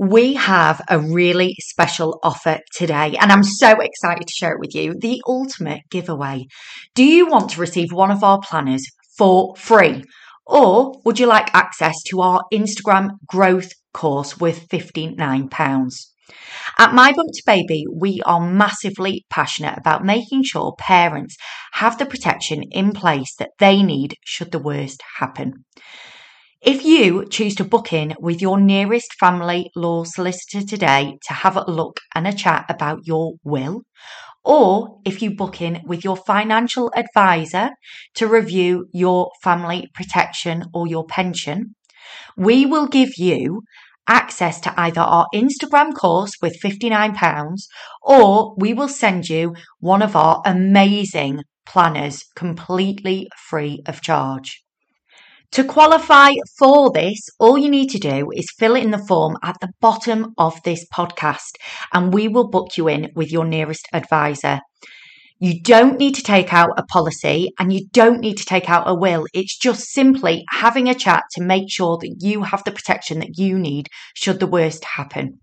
we have a really special offer today, and I'm so excited to share it with you the ultimate giveaway. Do you want to receive one of our planners for free? Or would you like access to our Instagram growth course worth £59? At My Bump to Baby, we are massively passionate about making sure parents have the protection in place that they need should the worst happen. If you choose to book in with your nearest family law solicitor today to have a look and a chat about your will, or if you book in with your financial advisor to review your family protection or your pension, we will give you access to either our Instagram course with £59 or we will send you one of our amazing planners completely free of charge. To qualify for this, all you need to do is fill in the form at the bottom of this podcast and we will book you in with your nearest advisor. You don't need to take out a policy and you don't need to take out a will. It's just simply having a chat to make sure that you have the protection that you need should the worst happen.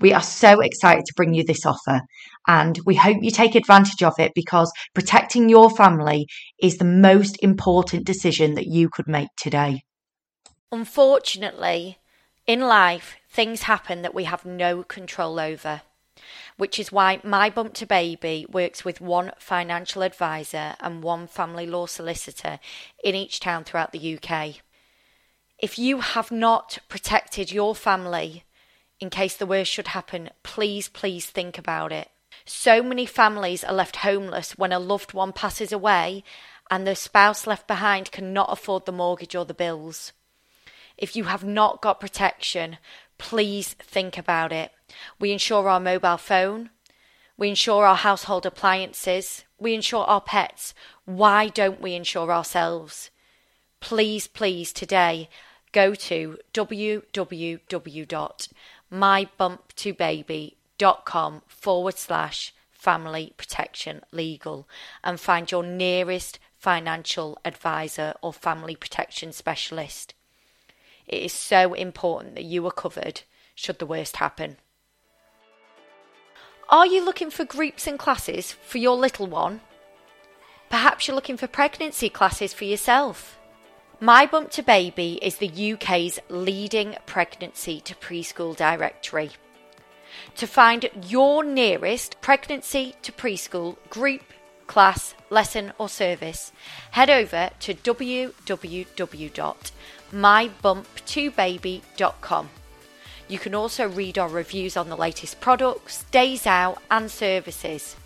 We are so excited to bring you this offer and we hope you take advantage of it because protecting your family is the most important decision that you could make today. Unfortunately, in life, things happen that we have no control over, which is why My Bump to Baby works with one financial advisor and one family law solicitor in each town throughout the UK. If you have not protected your family in case the worst should happen, please, please think about it. So many families are left homeless when a loved one passes away and the spouse left behind cannot afford the mortgage or the bills. If you have not got protection, please think about it. We insure our mobile phone, we insure our household appliances, we insure our pets. Why don't we insure ourselves? Please, please, today go to www.mybumptobaby.com dot com forward slash family protection legal and find your nearest financial advisor or family protection specialist. It is so important that you are covered should the worst happen. Are you looking for groups and classes for your little one? Perhaps you're looking for pregnancy classes for yourself. My Bump to Baby is the UK's leading pregnancy to preschool directory. To find your nearest pregnancy to preschool group, class, lesson, or service, head over to www.mybumptobaby.com. You can also read our reviews on the latest products, days out, and services.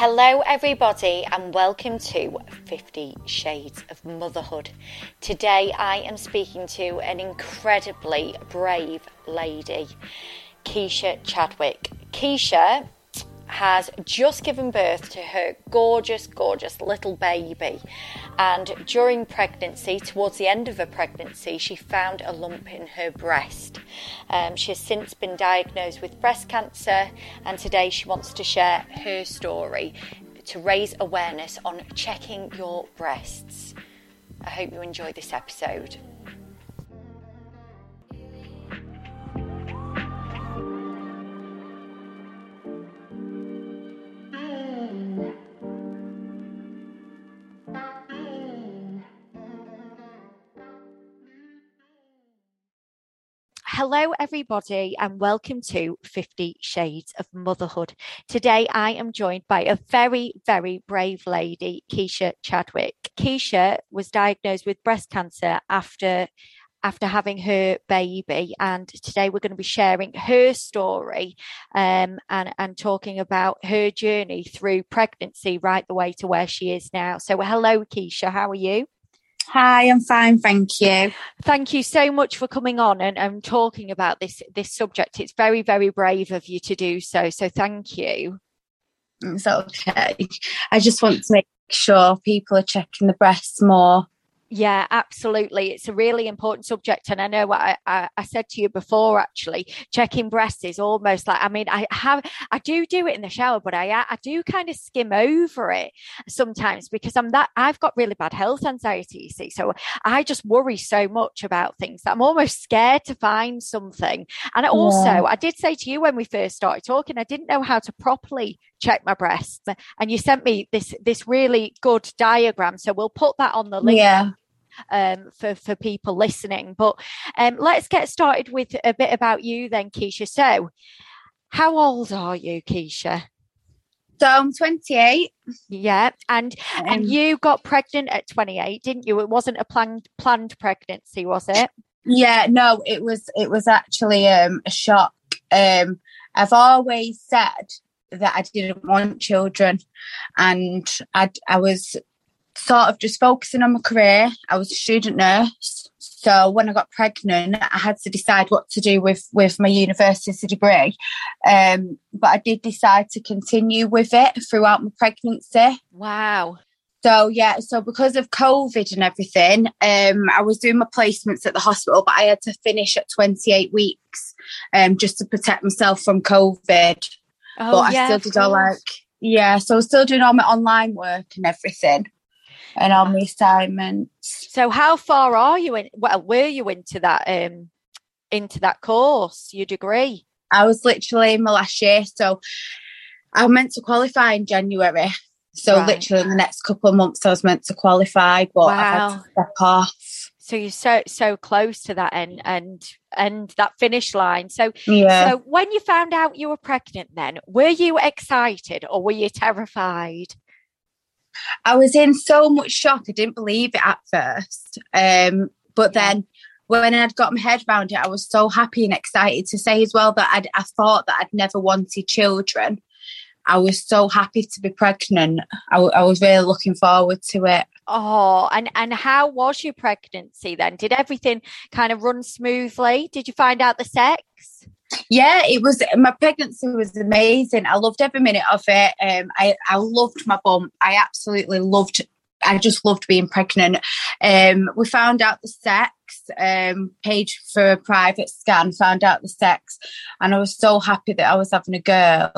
Hello, everybody, and welcome to Fifty Shades of Motherhood. Today, I am speaking to an incredibly brave lady, Keisha Chadwick. Keisha has just given birth to her gorgeous, gorgeous little baby. And during pregnancy, towards the end of her pregnancy, she found a lump in her breast. Um, she has since been diagnosed with breast cancer, and today she wants to share her story to raise awareness on checking your breasts. I hope you enjoy this episode. Hello, everybody, and welcome to Fifty Shades of Motherhood. Today, I am joined by a very, very brave lady, Keisha Chadwick. Keisha was diagnosed with breast cancer after after having her baby and today we're going to be sharing her story um, and and talking about her journey through pregnancy right the way to where she is now so hello keisha how are you Hi, I'm fine, thank you. Thank you so much for coming on and, and talking about this this subject. It's very, very brave of you to do so. So thank you. It's okay. I just want to make sure people are checking the breasts more Yeah, absolutely. It's a really important subject. And I know what I, I, I, said to you before, actually, checking breasts is almost like, I mean, I have, I do do it in the shower, but I, I do kind of skim over it sometimes because I'm that, I've got really bad health anxiety, you see. So I just worry so much about things that I'm almost scared to find something. And also, yeah. I did say to you when we first started talking, I didn't know how to properly check my breasts. And you sent me this, this really good diagram. So we'll put that on the link. Yeah um, for for people listening. But um, let's get started with a bit about you then, Keisha. So, how old are you, Keisha? So I'm 28. Yeah, and um, and you got pregnant at 28, didn't you? It wasn't a planned planned pregnancy, was it? Yeah, no, it was it was actually um, a shock. Um, I've always said that I didn't want children, and I I was sort of just focusing on my career. I was a student nurse. So when I got pregnant, I had to decide what to do with, with my university degree. Um, but I did decide to continue with it throughout my pregnancy. Wow. So yeah, so because of COVID and everything, um, I was doing my placements at the hospital, but I had to finish at 28 weeks, um, just to protect myself from COVID. Oh, but yeah, I still did all like yeah, so I was still doing all my online work and everything and on my assignments. So how far are you in well were you into that um into that course, your degree? I was literally in my last year. So I meant to qualify in January. So right. literally in the next couple of months I was meant to qualify, but wow. I had to step off. So you're so so close to that end and and that finish line. So yeah. So when you found out you were pregnant then, were you excited or were you terrified? I was in so much shock. I didn't believe it at first. Um, but then when I'd got my head around it, I was so happy and excited to say as well that I'd, I thought that I'd never wanted children. I was so happy to be pregnant. I, I was really looking forward to it. Oh, and and how was your pregnancy then? Did everything kind of run smoothly? Did you find out the sex? Yeah, it was. My pregnancy was amazing. I loved every minute of it. Um, I I loved my bump. I absolutely loved. I just loved being pregnant. Um, we found out the sex. Um, paid for a private scan. Found out the sex, and I was so happy that I was having a girl.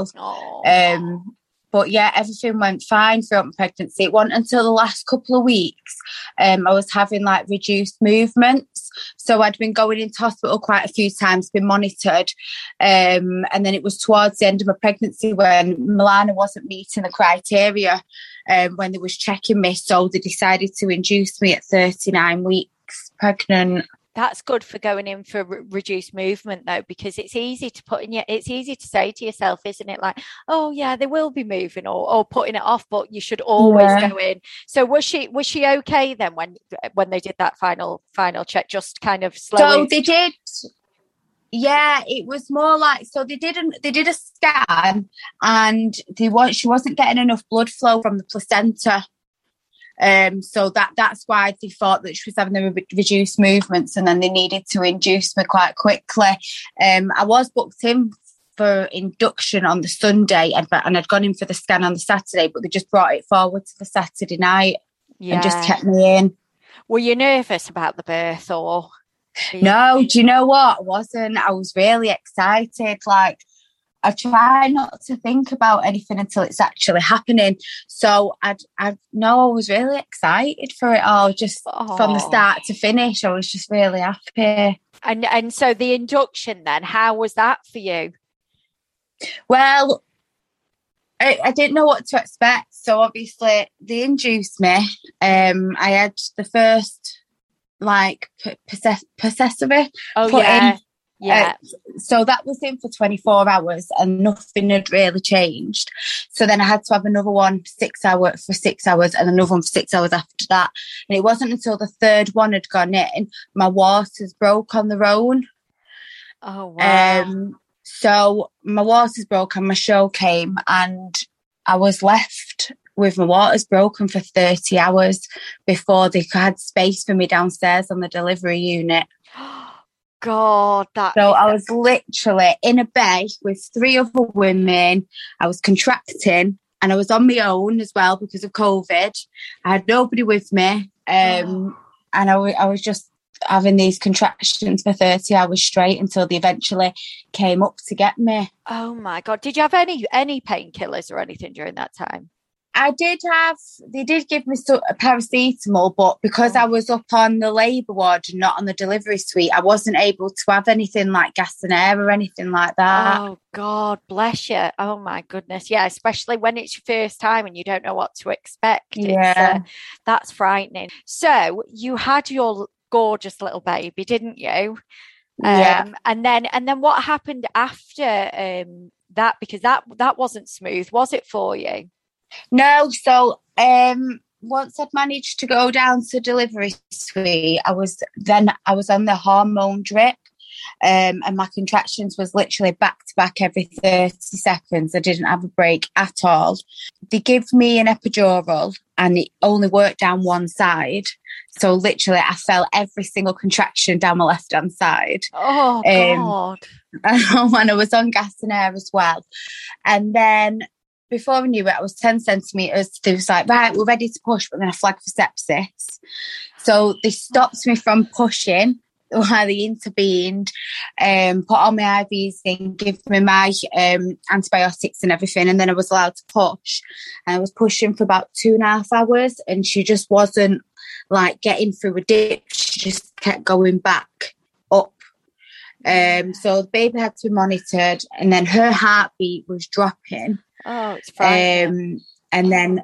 But yeah, everything went fine throughout my pregnancy. It wasn't until the last couple of weeks um, I was having like reduced movements. So I'd been going into hospital quite a few times, been monitored. Um, and then it was towards the end of my pregnancy when Milana wasn't meeting the criteria um, when they was checking me. So they decided to induce me at 39 weeks pregnant that's good for going in for re- reduced movement though because it's easy to put in your it's easy to say to yourself isn't it? Like oh yeah they will be moving or, or putting it off but you should always yeah. go in. So was she was she okay then when when they did that final final check just kind of slowly so they did yeah it was more like so they didn't they did a scan and they was she wasn't getting enough blood flow from the placenta um, so that that's why they thought that she was having the re- reduced movements, and then they needed to induce me quite quickly. Um, I was booked in for induction on the Sunday, and, and I'd gone in for the scan on the Saturday, but they just brought it forward to the Saturday night yeah. and just kept me in. Were you nervous about the birth, or? No, do you know what? I wasn't. I was really excited. Like I try not to think about anything until it's actually happening. So I I know I was really excited for it all, just Aww. from the start to finish. I was just really happy. And and so the induction then, how was that for you? Well, I, I didn't know what to expect. So obviously they induced me. Um, I had the first like possess- possessory oh, put yeah. in yeah. Uh, so that was in for 24 hours and nothing had really changed. So then I had to have another one six hour for six hours and another one for six hours after that. And it wasn't until the third one had gone in, my waters broke on their own. Oh, wow. Um, so my waters broke and my show came and I was left with my waters broken for 30 hours before they had space for me downstairs on the delivery unit. God, that. So I was literally in a bed with three other women. I was contracting and I was on my own as well because of COVID. I had nobody with me. Um, oh. and I, w- I was just having these contractions for 30 hours straight until they eventually came up to get me. Oh my god! Did you have any any painkillers or anything during that time? I did have, they did give me so, a paracetamol, but because Oh. I was up on the labour ward and not on the delivery suite, I wasn't able to have anything like gas and air or anything like that. Oh God, bless you. Oh my goodness. Yeah, especially when it's your first time and you don't know what to expect. Yeah. uh, that's frightening. So you had your gorgeous little baby, didn't you? yeah. Um, and then and then what happened after um that? Because that that wasn't smooth, was it for you? No, so um once I'd managed to go down to delivery suite, I was then I was on the hormone drip. Um, and my contractions was literally back to back every 30 seconds. I didn't have a break at all. They give me an epidural and it only worked down one side. So literally I felt every single contraction down my left hand side. Oh Um, God. when I was on gas and air as well. And then before I knew it, I was 10 centimetres. They was like, right, we're ready to push, but then I flagged for sepsis. So they stopped me from pushing while they intervened, um, put all my IVs in, give me my um, antibiotics and everything. And then I was allowed to push. And I was pushing for about two and a half hours and she just wasn't like getting through a dip. She just kept going back up. Um, so the baby had to be monitored, and then her heartbeat was dropping. Oh, it's frightening. Um, and then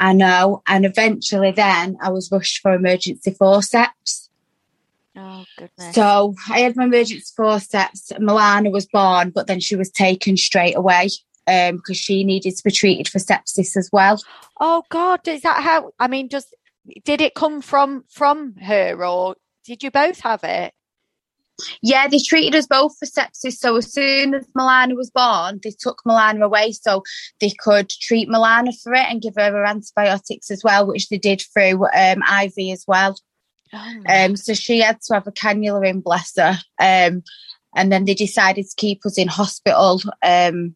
I know, and eventually, then I was rushed for emergency forceps. oh goodness. So I had my emergency forceps. Milana was born, but then she was taken straight away um, because she needed to be treated for sepsis as well. Oh God, is that how? I mean, does did it come from from her, or did you both have it? Yeah, they treated us both for sepsis. So as soon as Milana was born, they took Milana away so they could treat Milana for it and give her her antibiotics as well, which they did through um, IV as well. Oh, Um, so she had to have a cannula in, bless her. Um, and then they decided to keep us in hospital um.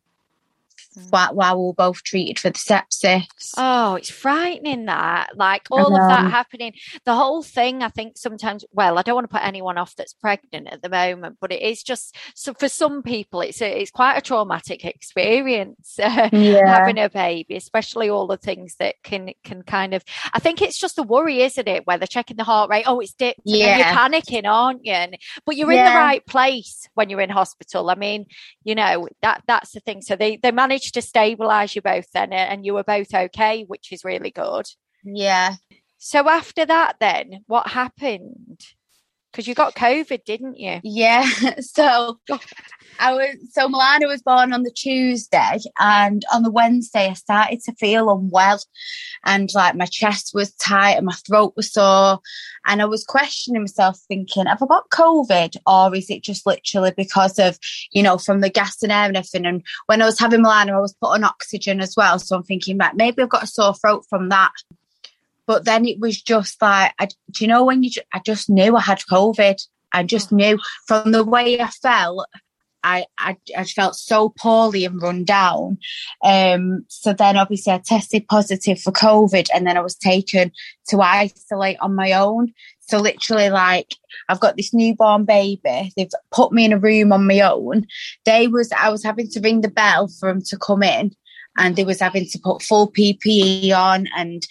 While, while we were both treated for the sepsis. Oh, it's frightening that. Like all of that happening. The whole thing, I think sometimes, well, I don't want to put anyone off that's pregnant at the moment, but it is just so for some people, it's a, it's quite a traumatic experience uh, yeah. having a baby, especially all the things that can can kind of. I think it's just a worry, isn't it? Where they're checking the heart rate. Oh, it's dipped. and Yeah. you're panicking, aren't you? And, but you're in the right place when you're in hospital. I mean, you know that that's the thing. So they they managed to stabilize you both then, and you were both okay, which is really good. Yeah. So after that, then what happened? Because you got COVID, didn't you? Yeah. So I was so Milana was born on the Tuesday and on the Wednesday I started to feel unwell and like my chest was tight and my throat was sore and I was questioning myself thinking have I got COVID or is it just literally because of you know from the gas and air and everything and when I was having Milana I was put on oxygen as well so I'm thinking right maybe I've got a sore throat from that but then it was just like I, do you know when you I just knew I had COVID I just knew from the way I felt, I, I, I felt so poorly and run down. Um, so then obviously I tested positive for COVID and then I was taken to isolate on my own. So literally like I've got this newborn baby. They've put me in a room on my own. They was, I was having to ring the bell for them to come in and they was having to put full PPE on and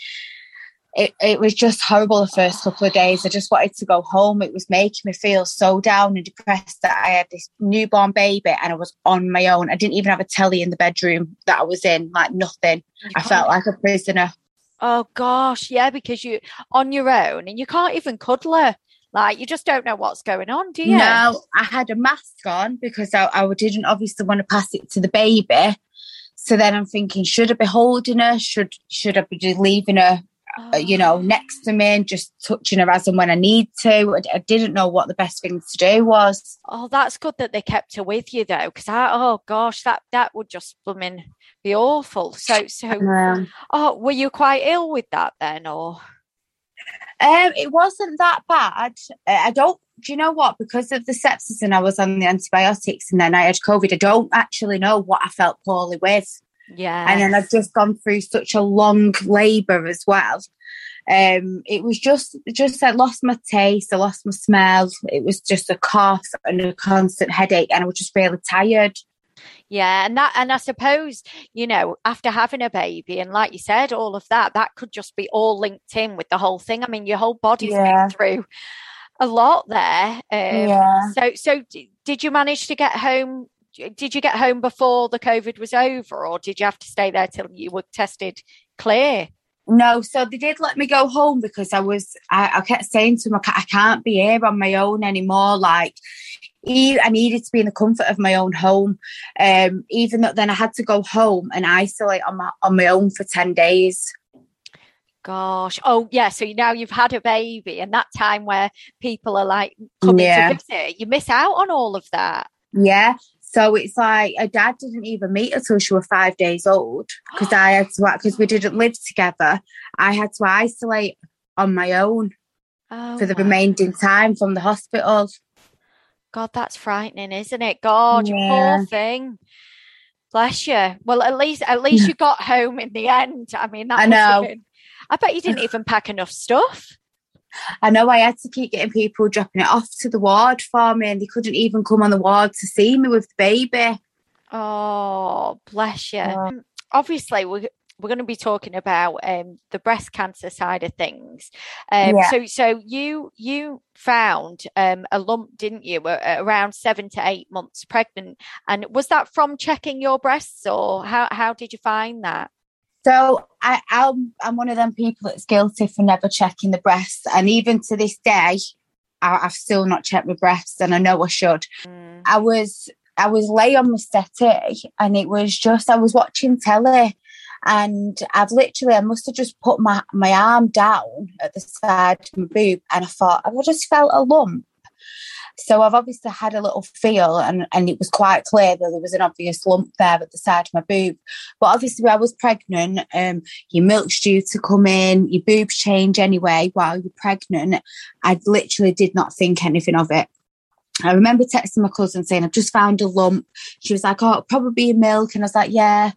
it, it was just horrible the first couple of days. I just wanted to go home. It was making me feel so down and depressed that I had this newborn baby and I was on my own. I didn't even have a telly in the bedroom that I was in, like nothing. I felt like a prisoner. Oh gosh, yeah, because you on your own and you can't even cuddle her. Like you just don't know what's going on, do you? No, I had a mask on because I, I didn't obviously want to pass it to the baby. So then I'm thinking, should I be holding her? Should should I be leaving her uh, you know, next to me and just touching her as and when I need to. I, I didn't know what the best thing to do was. Oh, that's good that they kept her with you though, because I oh gosh, that that would just blooming be awful. So so Um, oh, were you quite ill with that then, or um, it wasn't that bad. Uh, I don't. Do you know what? Because of the sepsis and I was on the antibiotics and then I had COVID, I don't actually know what I felt poorly with. Yeah, And then I've just gone through such a long labour as well. Um, it was just just I lost my taste, I lost my smell. It was just a cough and a constant headache, and I was just really tired. Yeah, and that and I suppose, you know, after having a baby and like you said, all of that, that could just be all linked in with the whole thing. I mean, your whole body's Yeah. been through a lot there. Um, Yeah. so so d- did you manage to get home did you get home before the COVID was over or did you have to stay there till you were tested clear? No, so they did let me go home because I was. I, I kept saying to them, I can't be here on my own anymore. Like, I needed to be in the comfort of my own home. Um, even though then I had to go home and isolate on my on my own for ten days. Gosh. Oh, yeah. So now you've had a baby and that time where people are like coming Yeah. to visit, you miss out on all of that. Yeah. So it's like her dad didn't even meet her till she was five days old because I had to because we didn't live together. I had to isolate on my own Oh, for the my remaining time from the hospital. God, that's frightening, isn't it? God, Yeah. poor thing. Bless you. Well, at least at least you got home in the end. I mean, that I know. been- I bet you didn't even pack enough stuff. I know I had to keep getting people dropping it off to the ward for me, and they couldn't even come on the ward to see me with the baby. Oh, bless you. Yeah. Um, Obviously, we're we're going to be talking about um, the breast cancer side of things. Um, Yeah. So, so you you found um, a lump, didn't you, around seven to eight months pregnant, and was that from checking your breasts, or how how did you find that? So I, I'm I'm one of them people that's guilty for never checking the breasts, and even to this day, I, I've still not checked my breasts, and I know I should. Mm. I was I was lay on my settee, and it was just I was watching telly, and I've literally I must have just put my my arm down at the side of my boob, and I thought I just felt a lump. So I've obviously had a little feel, and and it was quite clear that there was an obvious lump there at the side of my boob. But obviously, I was pregnant. Um, your milk's due to come in, your boobs change anyway while you're pregnant. I literally did not think anything of it. I remember texting my cousin saying, I've just found a lump. She was like, Oh, probably milk. And I was like, Yeah.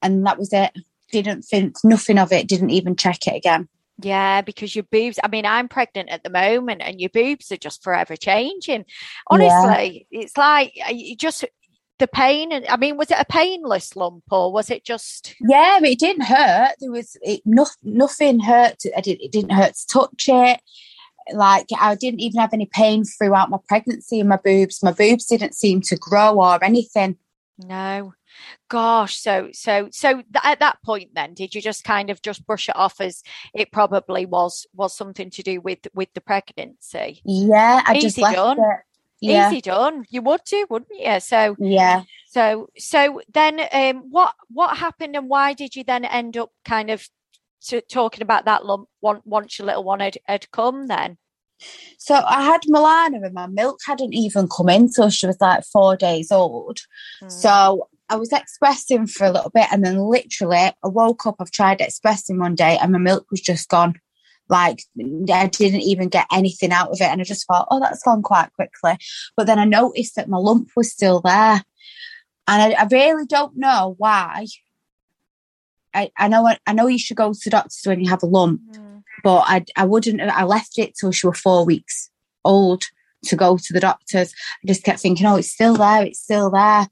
And that was it. Didn't think nothing of it, didn't even check it again. Yeah, because your boobs, I mean, I'm pregnant at the moment and your boobs are just forever changing. Honestly, it's like uh, you just the pain. And I mean, was it a painless lump or was it just, Yeah, it didn't hurt. There was it, no, nothing hurt. to- I did, it didn't hurt to touch it. Like I didn't even have any pain throughout my pregnancy in my boobs. My boobs didn't seem to grow or anything. no? Gosh, so, so, so th- at that point then, did you just kind of just brush it off as it probably was, was something to do with, with the pregnancy? Yeah, I just Easy left done. it. Yeah, Easy done. You would do, wouldn't you? So, yeah. So, so then, um, what what happened, and why did you then end up kind of t- talking about that lump once your little one had, had come? Then, So I had Milana and my milk hadn't even come in till she was like four days old. Mm. So I was expressing for a little bit and then literally I woke up, I've tried expressing one day and my milk was just gone. Like I didn't even get anything out of it. And I just thought, oh, that's gone quite quickly. But then I noticed that my lump was still there. And I, I really don't know why. I, I know I know you should go to the doctors when you have a lump, Mm. but I I wouldn't. I left it till she was four weeks old to go to the doctors. I just kept thinking, oh, it's still there, it's still there.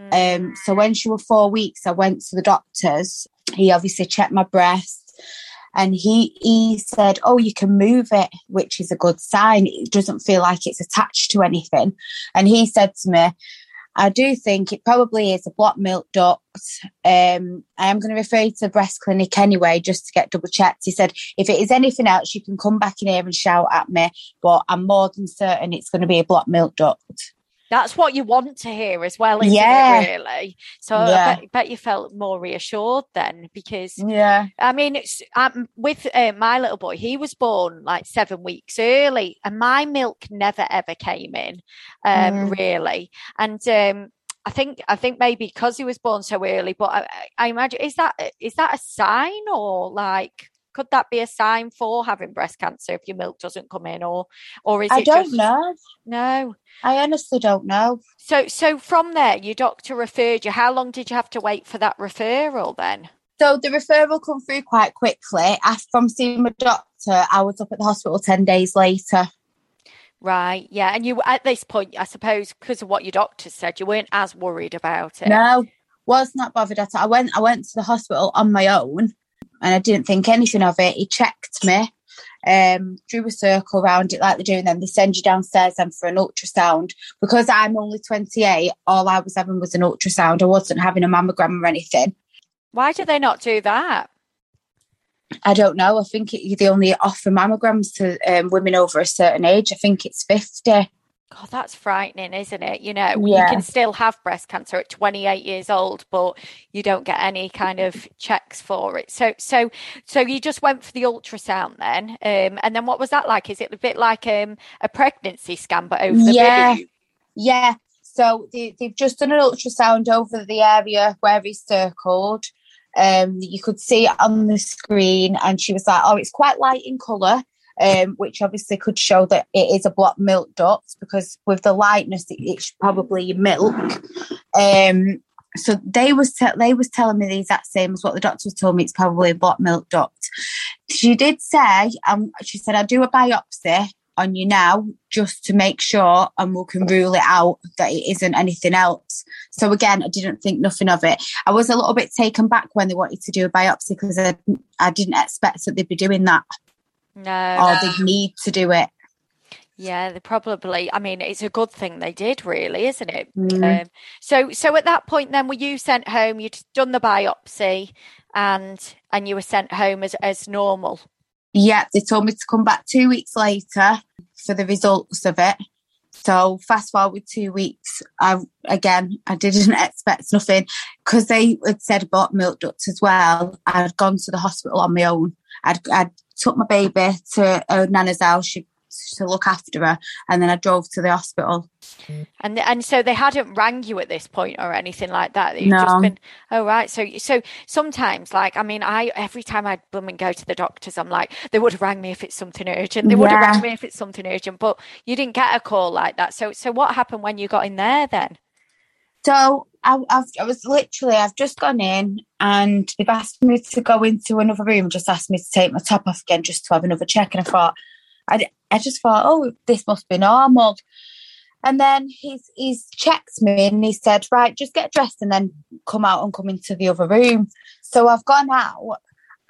Mm. Um, so when she was four weeks, I went to the doctors. He obviously checked my breast, and he he said, "Oh, you can move it, which is a good sign. It doesn't feel like it's attached to anything." And he said to me, "I do think it probably is a blocked milk duct. Um, I am going to refer you to the breast clinic anyway, just to get double checked." He said, "If it is anything else, you can come back in here and shout at me, but I'm more than certain it's going to be a blocked milk duct." That's what you want to hear as well, isn't Yeah. it? Really. So Yeah. I bet, bet you felt more reassured then, because Yeah, I mean, it's um, with uh, my little boy. He was born like seven weeks early, and my milk never ever came in, um, Mm. really. And um, I think I think maybe because he was born so early. But I, I imagine is that is that a sign or like could that be a sign for having breast cancer if your milk doesn't come in, or or is I it don't just know. no? I honestly don't know. So so from there, your doctor referred you. How long did you have to wait for that referral then? So the referral come through quite quickly. After from seeing my doctor, I was up at the hospital ten days later. Right, yeah, and you at this point, I suppose, because of what your doctor said, you weren't as worried about it. No, was not bothered at all. I went, I went to the hospital on my own, and I didn't think anything of it. He checked me, um, drew a circle around it like they do, and then they send you downstairs and for an ultrasound. Because I'm only 28, all I was having was an ultrasound. I wasn't having a mammogram or anything. Why do they not do that? I don't know. I think it, they only offer mammograms to um, women over a certain age. I think it's 50. God, that's frightening, isn't it? You know, Yeah. you can still have breast cancer at 28 years old, but you don't get any kind of checks for it. So, so, so you just went for the ultrasound then, um, and then what was that like? Is it a bit like um, a pregnancy scan, but over the Yeah. boob? Yeah. So they, they've just done an ultrasound over the area where he's circled. Um, you could see it on the screen, and she was like, "Oh, it's quite light in colour." Um, which obviously could show that it is a blocked milk duct because with the lightness, it, it's probably milk. Um, so they was te- they was telling me the exact same as what the doctor told me. It's probably a blocked milk duct. She did say, um, she said, "I'll do a biopsy on you now just to make sure, and we can rule it out that it isn't anything else." So again, I didn't think nothing of it. I was a little bit taken back when they wanted to do a biopsy because I, I didn't expect that they'd be doing that No, or they'd need to do it. yeah, they probably. I mean, it's a good thing they did, really, isn't it? Mm. Um, so, so at that point, then, were you sent home? You'd done the biopsy, and and you were sent home as as normal. Yeah, they told me to come back two weeks later for the results of it. So fast forward two weeks, I again I didn't expect nothing because they had said about milk ducts as well. I'd gone to the hospital on my own. I'd I'd took my baby to her nana's house she, to look after her, and then I drove to the hospital. And and so they hadn't rang you at this point or anything like that. You've just been oh right. So so sometimes like I mean I every time I bum and go to the doctors I'm like they would have rang me if it's something urgent. They would have rang me if it's something urgent. But you didn't get a call like that. So so what happened when you got in there then? So I, I've, I was literally, I've just gone in and they've asked me to go into another room, just asked me to take my top off again just to have another check. And I thought, I, I just thought, oh, this must be normal. And then he's he's checked me and he said, right, just get dressed and then come out and come into the other room. So I've gone out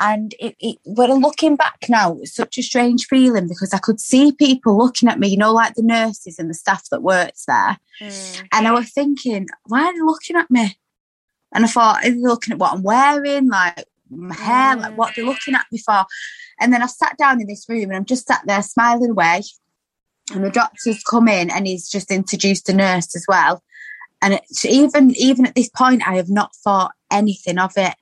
and it, it when I'm looking back now, it's such a strange feeling because I could see people looking at me, you know, like the nurses and the staff that works there. Mm. And I was thinking, why are they looking at me? And I thought, are they looking at what I'm wearing, like my hair, like what they're looking at me for? And then I sat down in this room and I'm just sat there smiling away. And the doctor's come in and he's just introduced a nurse as well. And it's even even at this point, I have not thought anything of it.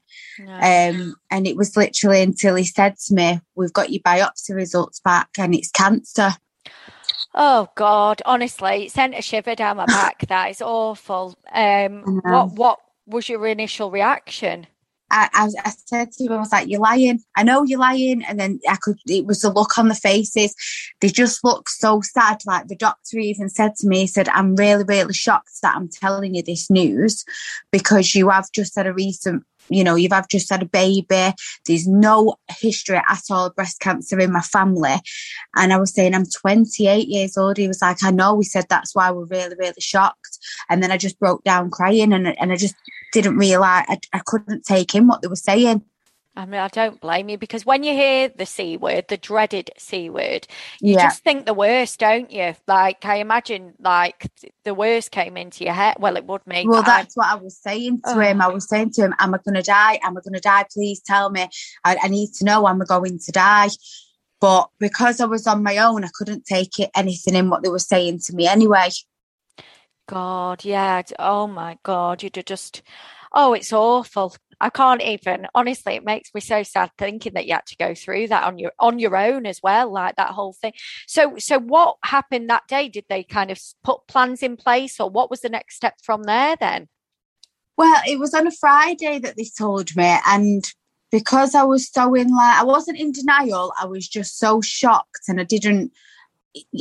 Um, and it was literally until he said to me, "We've got your biopsy results back, and it's cancer." Oh God, honestly, it sent a shiver down my back. That is awful. Um, what what was your initial reaction? I, I, I said to him, I was like, "You're lying. I know you're lying." And then I could. It was the look on the faces. They just looked so sad. Like the doctor even said to me, he said, "I'm really, really shocked that I'm telling you this news because you have just had a recent." You know, you've have just had a baby. There's no history at all of breast cancer in my family. And I was saying, I'm 28 years old. He was like, I know. We said that's why we're really, really shocked. And then I just broke down crying and, and I just didn't realize I, I couldn't take in what they were saying. I mean, I don't blame you because when you hear the C word, the dreaded C word, you Yeah. just think the worst, don't you? Like, I imagine, like, the worst came into your head. Well, it would me. Well, I- that's what I was saying to oh. him. I was saying to him, Am I going to die? Am I going to die? Please tell me. I, I need to know, am I going to die? But because I was on my own, I couldn't take it anything in what they were saying to me anyway. God, yeah. Oh my God, you'd have just, oh, it's awful. I can't even, honestly, it makes me so sad thinking that you had to go through that on your on your own as well, like that whole thing. So, so what happened that day? Did they kind of put plans in place, or what was the next step from there then? Well, it was on a Friday that they told me, and because I was so in like I wasn't in denial, I was just so shocked, and I didn't.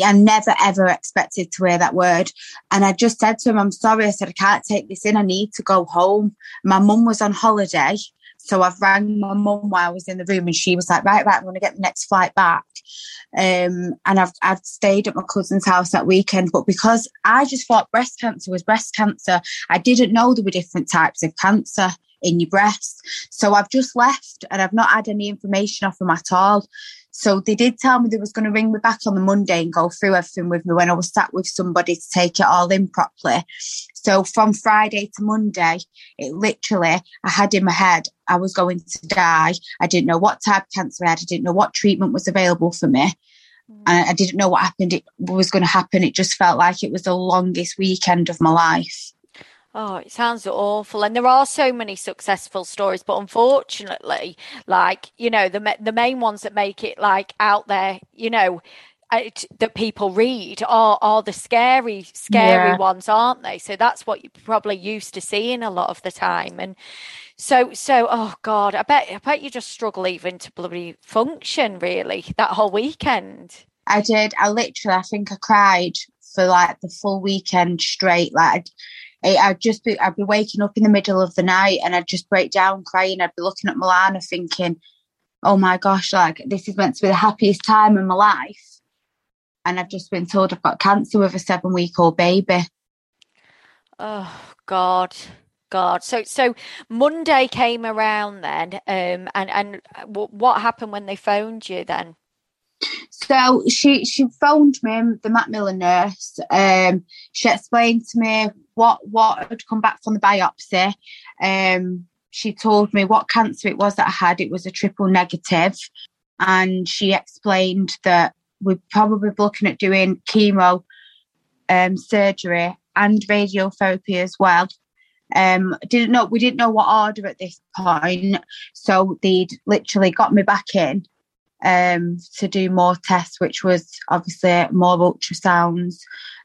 I never ever expected to hear that word, and I just said to him, "I'm sorry." I said, "I can't take this in. I need to go home." My mum was on holiday So I've rang my mum while I was in the room and she was like, right, right, I'm going to get the next flight back. Um, and I've, I've stayed at my cousin's house that weekend. But because I just thought breast cancer was breast cancer, I didn't know there were different types of cancer in your breast. So I've just left and I've not had any information off them at all. So they did tell me they was going to ring me back on the Monday and go through everything with me when I was sat with somebody to take it all in properly. So from Friday to Monday, it literally, I had in my head, I was going to die. I didn't know what type of cancer I had. I didn't know what treatment was available for me. Mm. And I didn't know what happened. It was going to happen. It just felt like it was the longest weekend of my life. Oh, it sounds awful. And there are so many successful stories, but unfortunately, like, you know, the the main ones that make it like out there, you know, it, that people read are are the scary scary yeah. ones aren't they? So that's what you're probably used to seeing a lot of the time. And so so oh god i bet i bet you just struggle even to bloody function really that whole weekend. I did. I literally i think i cried for like the full weekend straight. Like I'd just be, I'd be waking up in the middle of the night and I'd just break down crying. I'd be looking at Milana thinking, oh my gosh, like this is meant to be the happiest time in my life. And I've just been told I've got cancer with a seven week old baby. Oh, God. God. So, so Monday came around then, um, and and what happened when they phoned you then? So she she phoned me, the Macmillan nurse. Um, she explained to me what what had come back from the biopsy. Um, she told me what cancer it was that I had. It was a triple negative, and she explained that we're probably looking at doing chemo, um, surgery, and radiotherapy as well. Um, didn't know we didn't know what order at this point, so they'd literally got me back in um, to do more tests, which was obviously more ultrasounds.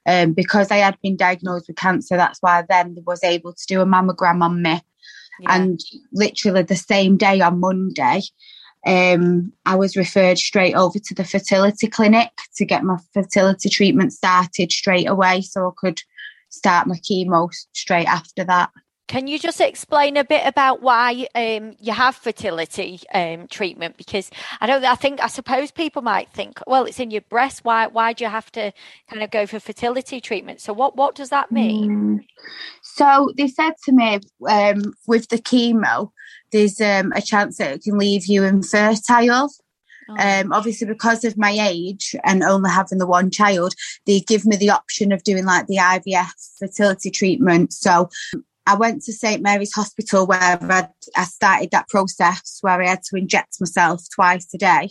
Um, because I had been diagnosed with cancer, that's why I then was able to do a mammogram on me. Yeah. And literally the same day on Monday, um, I was referred straight over to the fertility clinic to get my fertility treatment started straight away so I could start my chemo straight after that. Can you just explain a bit about why um, you have fertility um, treatment? Because I don't. I think I suppose people might think, well, it's in your breast. Why? Why do you have to kind of go for fertility treatment? So what? What does that mean? Mm. So they said to me um, with the chemo, there's um, a chance that it can leave you infertile. Oh. Um, obviously, because of my age and only having the one child, they give me the option of doing like the IVF fertility treatment. So I went to St Mary's Hospital where I, I started that process where I had to inject myself twice a day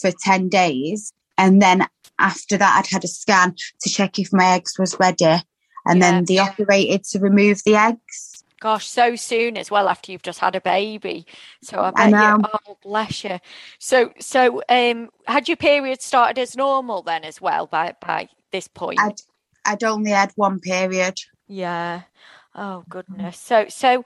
for 10 days. And then after that, I'd had a scan to check if my eggs was ready. And yeah. then they operated to remove the eggs. Gosh, so soon as well after you've just had a baby. So I bet I you, oh bless you. So, so um, had your period started as normal then as well by by this point? I'd, I'd only had one period. Yeah. Oh goodness. So so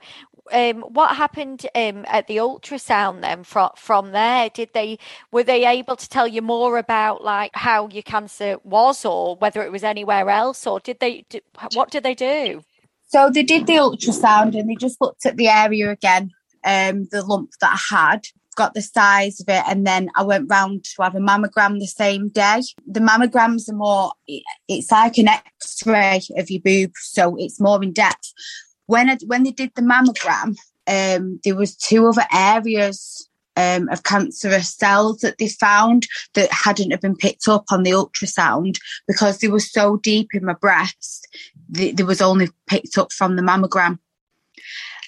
um, what happened um, at the ultrasound then from from there? Did they were they able to tell you more about like how your cancer was or whether it was anywhere else or did they do, what did they do? So they did the ultrasound and they just looked at the area again, um, the lump that I had, got the size of it, and then I went round to have a mammogram the same day. The mammograms are more, it's like an X-ray of your boob, so it's more in depth. When I, when they did the mammogram, um, there was two other areas um, of cancerous cells that they found that hadn't have been picked up on the ultrasound because they were so deep in my breast. They, they was only picked up from the mammogram.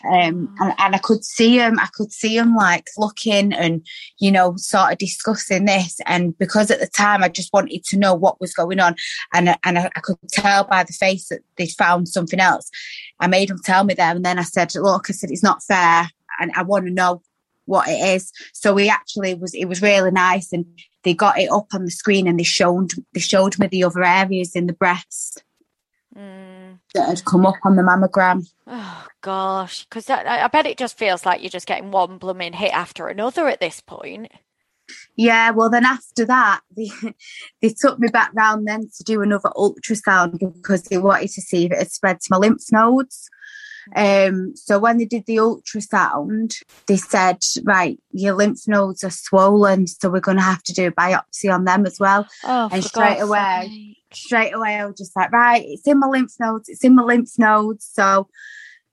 Um, and, and, I could see him, I could see him like looking and, you know, sort of discussing this. And because at the time I just wanted to know what was going on, and, and I, I could tell by the face that they'd found something else, I made him tell me there. And then I said, Look, I said, it's not fair. And I want to know what it is. So he actually was, it was really nice. And they got it up on the screen and they showed, they showed me the other areas in the breast. Mm. That had come up on the mammogram. Oh gosh, because I, I bet it just feels like you're just getting one blooming hit after another at this point. Yeah, well, then after that, they, they took me back round then to do another ultrasound because they wanted to see if it had spread to my lymph nodes. Um, so when they did the ultrasound, they said, right, your lymph nodes are swollen, so we're going to have to do a biopsy on them as well. Oh, and straight away, straight away, I was just like, right, it's in my lymph nodes, it's in my lymph nodes. So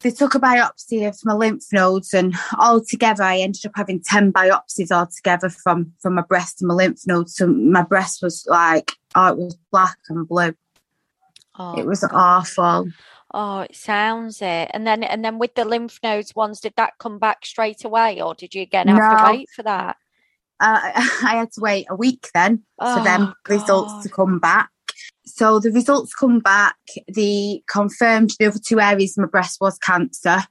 they took a biopsy of my lymph nodes, and altogether, I ended up having ten biopsies altogether from from my breast and my lymph nodes. So my breast was like, oh, it was black and blue. Oh, It was awful. Oh, it sounds it. And then and then with the lymph nodes ones, did that come back straight away, or did you again have to wait for that? uh, I had to wait a week then for them Oh, results to come back. So the results come back. They confirmed the other two areas of my breast was cancer,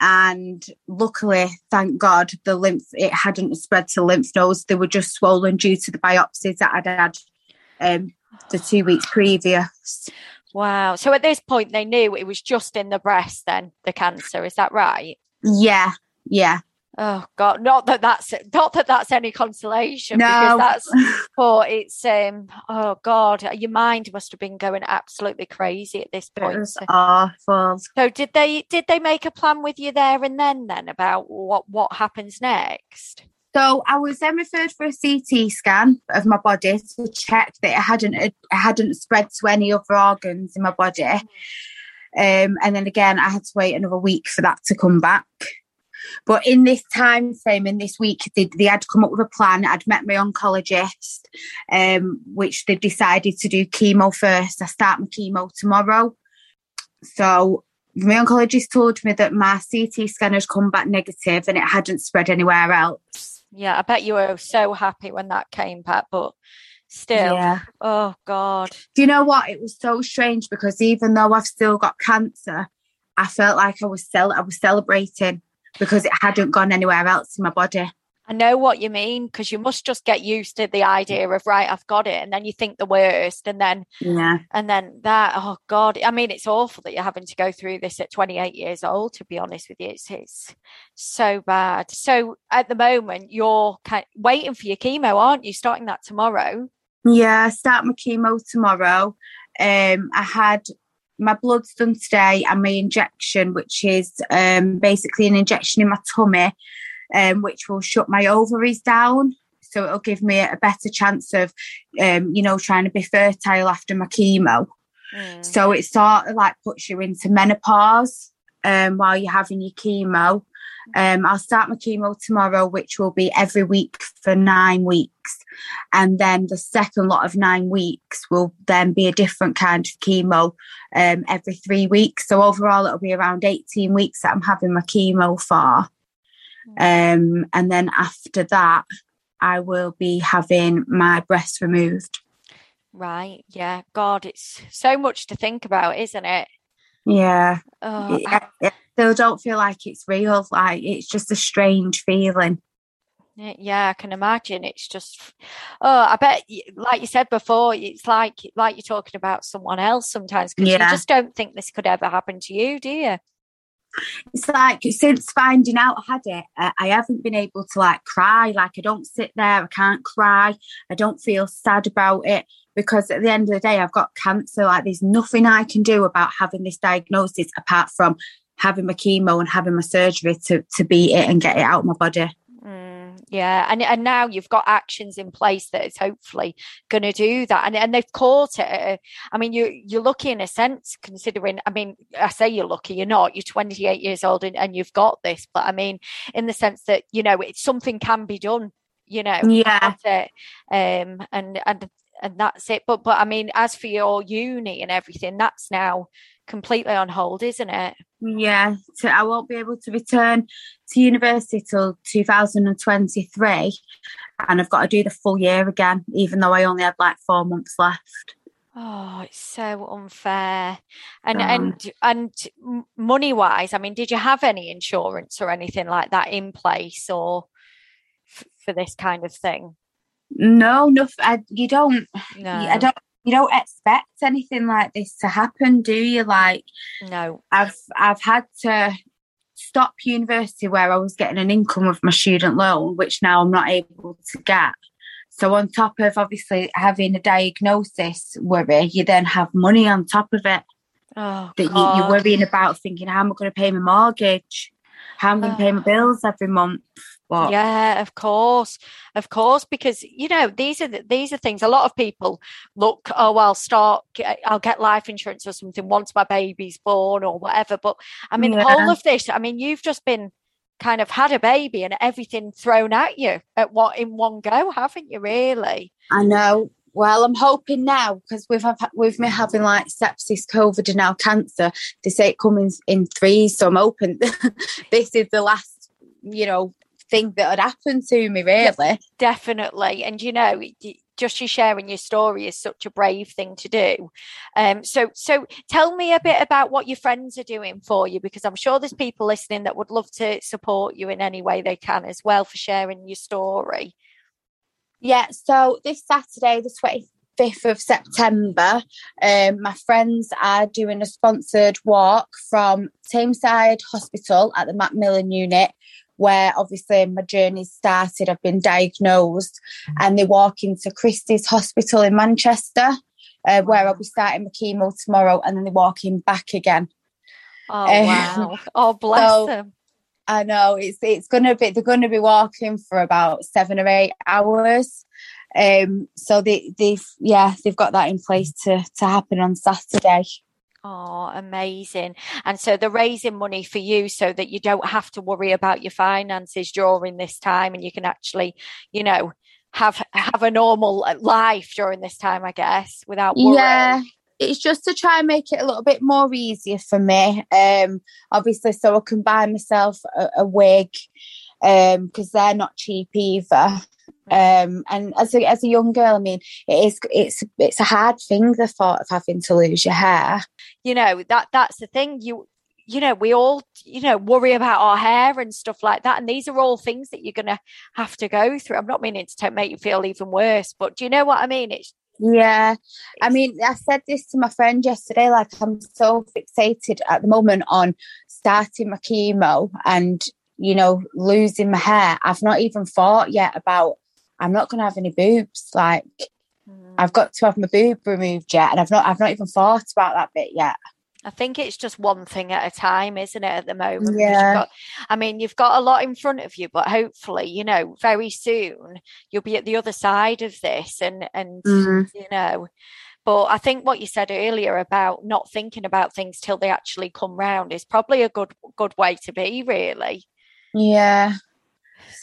and luckily, thank God, the lymph it hadn't spread to lymph nodes. They were just swollen due to the biopsies that I'd had um, the two weeks previous. Wow. So at this point, they knew it was just in the breast. Then the cancer is that right? Yeah, yeah. Oh God! Not that that's not that that's any consolation because No. that's but it's um oh God, your mind must have been going absolutely crazy at this It point. was So, awful. so did they did they make a plan with you there and then then about what what happens next? So I was then referred for a CT scan of my body to check that it hadn't it hadn't spread to any other organs in my body. Um, and then again, I had to wait another week for that to come back. But in this time frame, in this week, they, they had come up with a plan. I'd met my oncologist, um, which they decided to do chemo first. I start my chemo tomorrow. So my oncologist told me that my CT scan had come back negative and it hadn't spread anywhere else. Yeah, I bet you were so happy when that came back, but still, Yeah. oh God. Do you know what? It was so strange because even though I've still got cancer, I felt like I was cel- I was celebrating because it hadn't gone anywhere else in my body. I know what you mean because you must just get used to the idea of right, I've got it, and then you think the worst, and then Yeah. and then that. Oh God, I mean, it's awful that you're having to go through this at 28 years old. To be honest with you, it's it's so bad. So at the moment, you're ki waiting for your chemo, aren't you? Starting that tomorrow. Yeah, I start my chemo tomorrow. Um, I had my blood's done today and my injection, which is um, basically an injection in my tummy, um, which will shut my ovaries down. So it'll give me a better chance of, um, you know, trying to be fertile after my chemo. Mm. So it sort of like puts you into menopause um, while you're having your chemo. Um, I'll start my chemo tomorrow, which will be every week for nine weeks. And then the second lot of nine weeks will then be a different kind of chemo um, every three weeks. So overall, it'll be around 18 weeks that I'm having my chemo for. Um, and then after that, I will be having my breast removed. Right. Yeah. God, it's so much to think about, isn't it? Yeah. Oh, I still don't feel like it's real. Like it's just a strange feeling. Yeah, yeah, I can imagine. It's just, oh, I bet, like you said before, it's like like you're talking about someone else sometimes because you just don't think this could ever happen to you, do you? It's like since finding out I had it, uh, I haven't been able to like cry. Like I don't sit there, I can't cry. I don't feel sad about it because at the end of the day, I've got cancer. Like there's nothing I can do about having this diagnosis apart from having my chemo and having my surgery to to beat it and get it out of my body. Mm, yeah, and and now you've got actions in place that is hopefully going to do that, and and they've caught it. I mean, you you're lucky in a sense, considering. I mean, I say you're lucky. You're not. You're 28 years old and, and you've got this, but I mean, in the sense that you know, it's something can be done. You know, Yeah. Um, and and and that's it. But but I mean, as for your uni and everything, that's now completely on hold, isn't it? Yeah, so I won't be able to return to university till 2023, and I've got to do the full year again, even though I only had like four months left. Oh, it's so unfair. And and and money wise, I mean, did you have any insurance or anything like that in place or f- for this kind of thing? No, no, I, you don't. No. I don't. You don't expect anything like this to happen, do you? Like No. I've I've had to stop university where I was getting an income of my student loan, which now I'm not able to get. So on top of obviously having a diagnosis worry, you then have money on top of it. oh, that you, are worrying about thinking, how am I going to pay my mortgage? How am I going to pay my oh. bills every month? Yeah, of course, of course, because you know these are the, these are things. A lot of people look, oh, I'll start, I'll get life insurance or something once my baby's born or whatever. But I mean, yeah. all of this. I mean, you've just been kind of had a baby and everything thrown at you at what in one go, haven't you? Really? I know. Well, I'm hoping now because we've have, we've been having like sepsis, COVID, and now cancer. They say it comes in threes, so I'm hoping this is the last, you know, thing that had happened to me, really. Definitely. And you know, just you sharing your story is such a brave thing to do. Um, so, so tell me a bit about what your friends are doing for you, because I'm sure there's people listening that would love to support you in any way they can as well for sharing your story. Yeah. So this Saturday, the 25th of September, um, my friends are doing a sponsored walk from Tameside Hospital at the Macmillan unit where obviously my journey started. I've been diagnosed, and they walk into Christie's Hospital in Manchester, uh, where I'll be starting my chemo tomorrow, and then they're walking back again. Oh um, wow! Oh bless so, them. I know it's it's gonna be they're gonna be walking for about seven or eight hours. Um, so they they've yeah they've got that in place to to happen on Saturday. Oh, amazing. And so they're raising money for you so that you don't have to worry about your finances during this time and you can actually, you know, have have a normal uh, life during this time, I guess, without worrying. Yeah. It's just to try and make it a little bit more easier for me. Um, obviously, so I can buy myself a, a wig because um, they're not cheap either. Um, and as a, as a young girl, I mean, it is it's it's a hard thing the thought of having to lose your hair. You know that that's the thing. You you know we all you know worry about our hair and stuff like that, and these are all things that you're going to have to go through. I'm not meaning to make you feel even worse, but do you know what I mean? It's yeah, I mean, I said this to my friend yesterday. Like, I'm so fixated at the moment on starting my chemo and you know losing my hair. I've not even thought yet about I'm not going to have any boobs. Like, mm. I've got to have my boob removed yet, and I've not, I've not even thought about that bit yet. I think it's just one thing at a time, isn't it, at the moment? Yeah. Got, I mean, you've got a lot in front of you, but hopefully, you know, very soon you'll be at the other side of this and, and, mm. you know, but I think what you said earlier about not thinking about things till they actually come round is probably a good, good way to be, really. Yeah.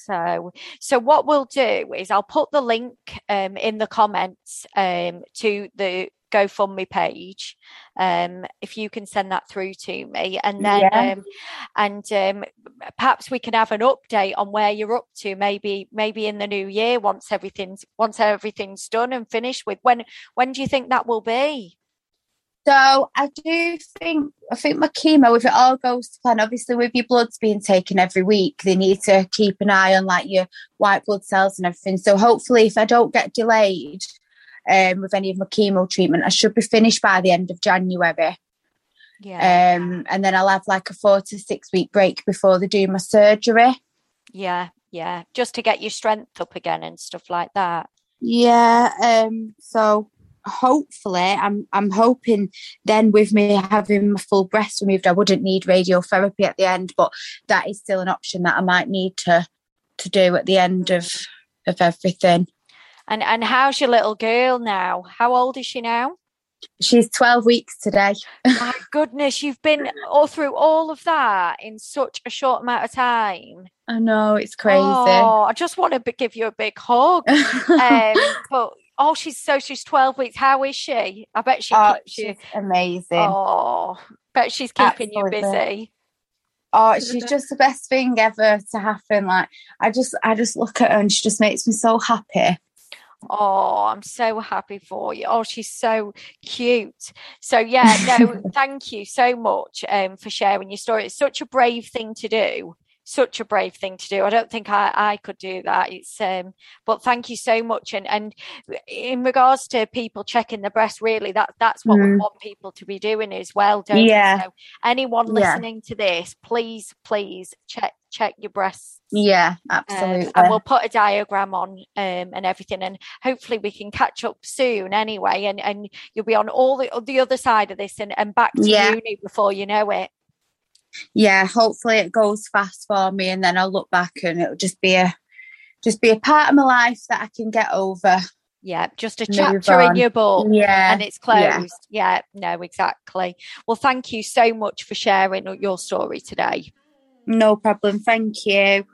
So, so what we'll do is I'll put the link um, in the comments um, to the GoFundMe page. Um, if you can send that through to me, and then yeah. um, and um, perhaps we can have an update on where you're up to. Maybe maybe in the new year once everything's once everything's done and finished with. When when do you think that will be? So I do think I think my chemo, if it all goes to plan, obviously with your bloods being taken every week, they need to keep an eye on like your white blood cells and everything. So hopefully, if I don't get delayed um, with any of my chemo treatment, I should be finished by the end of January. Yeah. Um, and then I'll have like a four to six week break before they do my surgery. Yeah, yeah, just to get your strength up again and stuff like that. Yeah. Um. So hopefully I'm I'm hoping then with me having my full breast removed I wouldn't need radiotherapy at the end but that is still an option that I might need to to do at the end of of everything. And and how's your little girl now? How old is she now? She's 12 weeks today. My goodness, you've been all through all of that in such a short amount of time. I know, it's crazy. Oh, I just want to give you a big hug. um, but Oh, she's so she's twelve weeks. How is she? I bet she oh, keeps you amazing. Oh, bet she's keeping Absolutely. you busy. Oh, she's just the best thing ever to happen. Like I just, I just look at her and she just makes me so happy. Oh, I'm so happy for you. Oh, she's so cute. So yeah, no, thank you so much um, for sharing your story. It's such a brave thing to do such a brave thing to do. I don't think I, I could do that. It's um, but thank you so much. And and in regards to people checking the breast, really that that's what mm. we want people to be doing as well. Don't yeah. So anyone listening yeah. to this, please, please check check your breasts. Yeah, absolutely. Um, and we'll put a diagram on um, and everything, and hopefully we can catch up soon anyway. And and you'll be on all the the other side of this and, and back to yeah. uni before you know it. Yeah, hopefully it goes fast for me, and then I'll look back and it'll just be a just be a part of my life that I can get over. Yeah, just a chapter in your book. Yeah. And it's closed. Yeah. yeah, no, exactly. Well, thank you so much for sharing your story today. No problem. Thank you.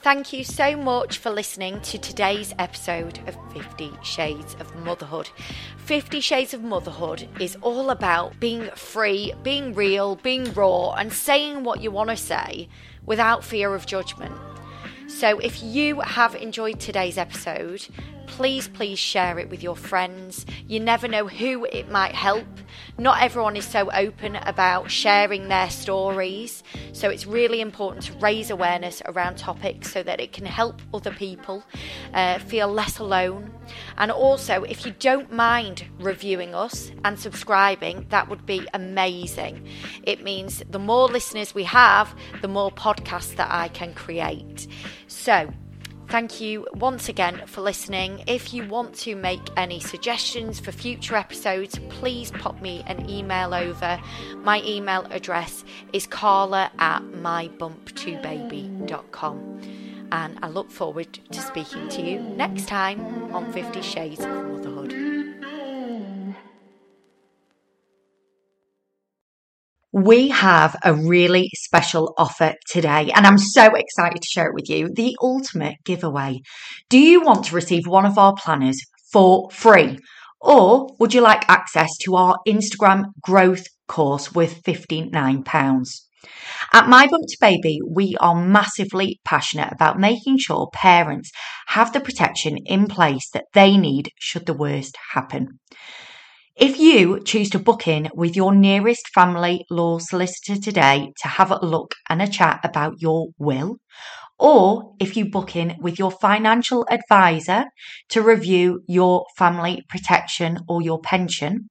Thank you so much for listening to today's episode of Fifty Shades of Motherhood. Fifty Shades of Motherhood is all about being free, being real, being raw, and saying what you want to say without fear of judgment. So, if you have enjoyed today's episode, please, please share it with your friends. You never know who it might help. Not everyone is so open about sharing their stories, so it's really important to raise awareness around topics so that it can help other people uh, feel less alone. And also, if you don't mind reviewing us and subscribing, that would be amazing. It means the more listeners we have, the more podcasts that I can create. So, Thank you once again for listening. If you want to make any suggestions for future episodes, please pop me an email over. My email address is carla at mybump2baby.com. And I look forward to speaking to you next time on Fifty Shades of Motherhood. We have a really special offer today, and I'm so excited to share it with you the ultimate giveaway. Do you want to receive one of our planners for free? Or would you like access to our Instagram growth course worth £59? At My Bump to Baby, we are massively passionate about making sure parents have the protection in place that they need should the worst happen. If you choose to book in with your nearest family law solicitor today to have a look and a chat about your will, or if you book in with your financial advisor to review your family protection or your pension,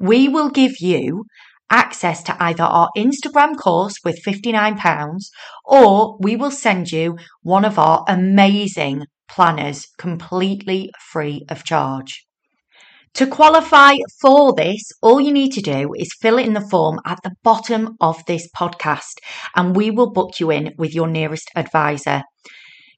we will give you access to either our Instagram course with £59 or we will send you one of our amazing planners completely free of charge. To qualify for this, all you need to do is fill in the form at the bottom of this podcast and we will book you in with your nearest advisor.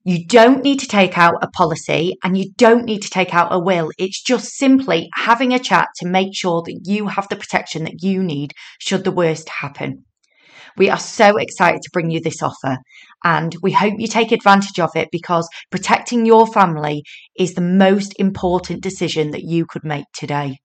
You don't need to take out a policy and you don't need to take out a will. It's just simply having a chat to make sure that you have the protection that you need should the worst happen. We are so excited to bring you this offer and we hope you take advantage of it because protecting your family is the most important decision that you could make today.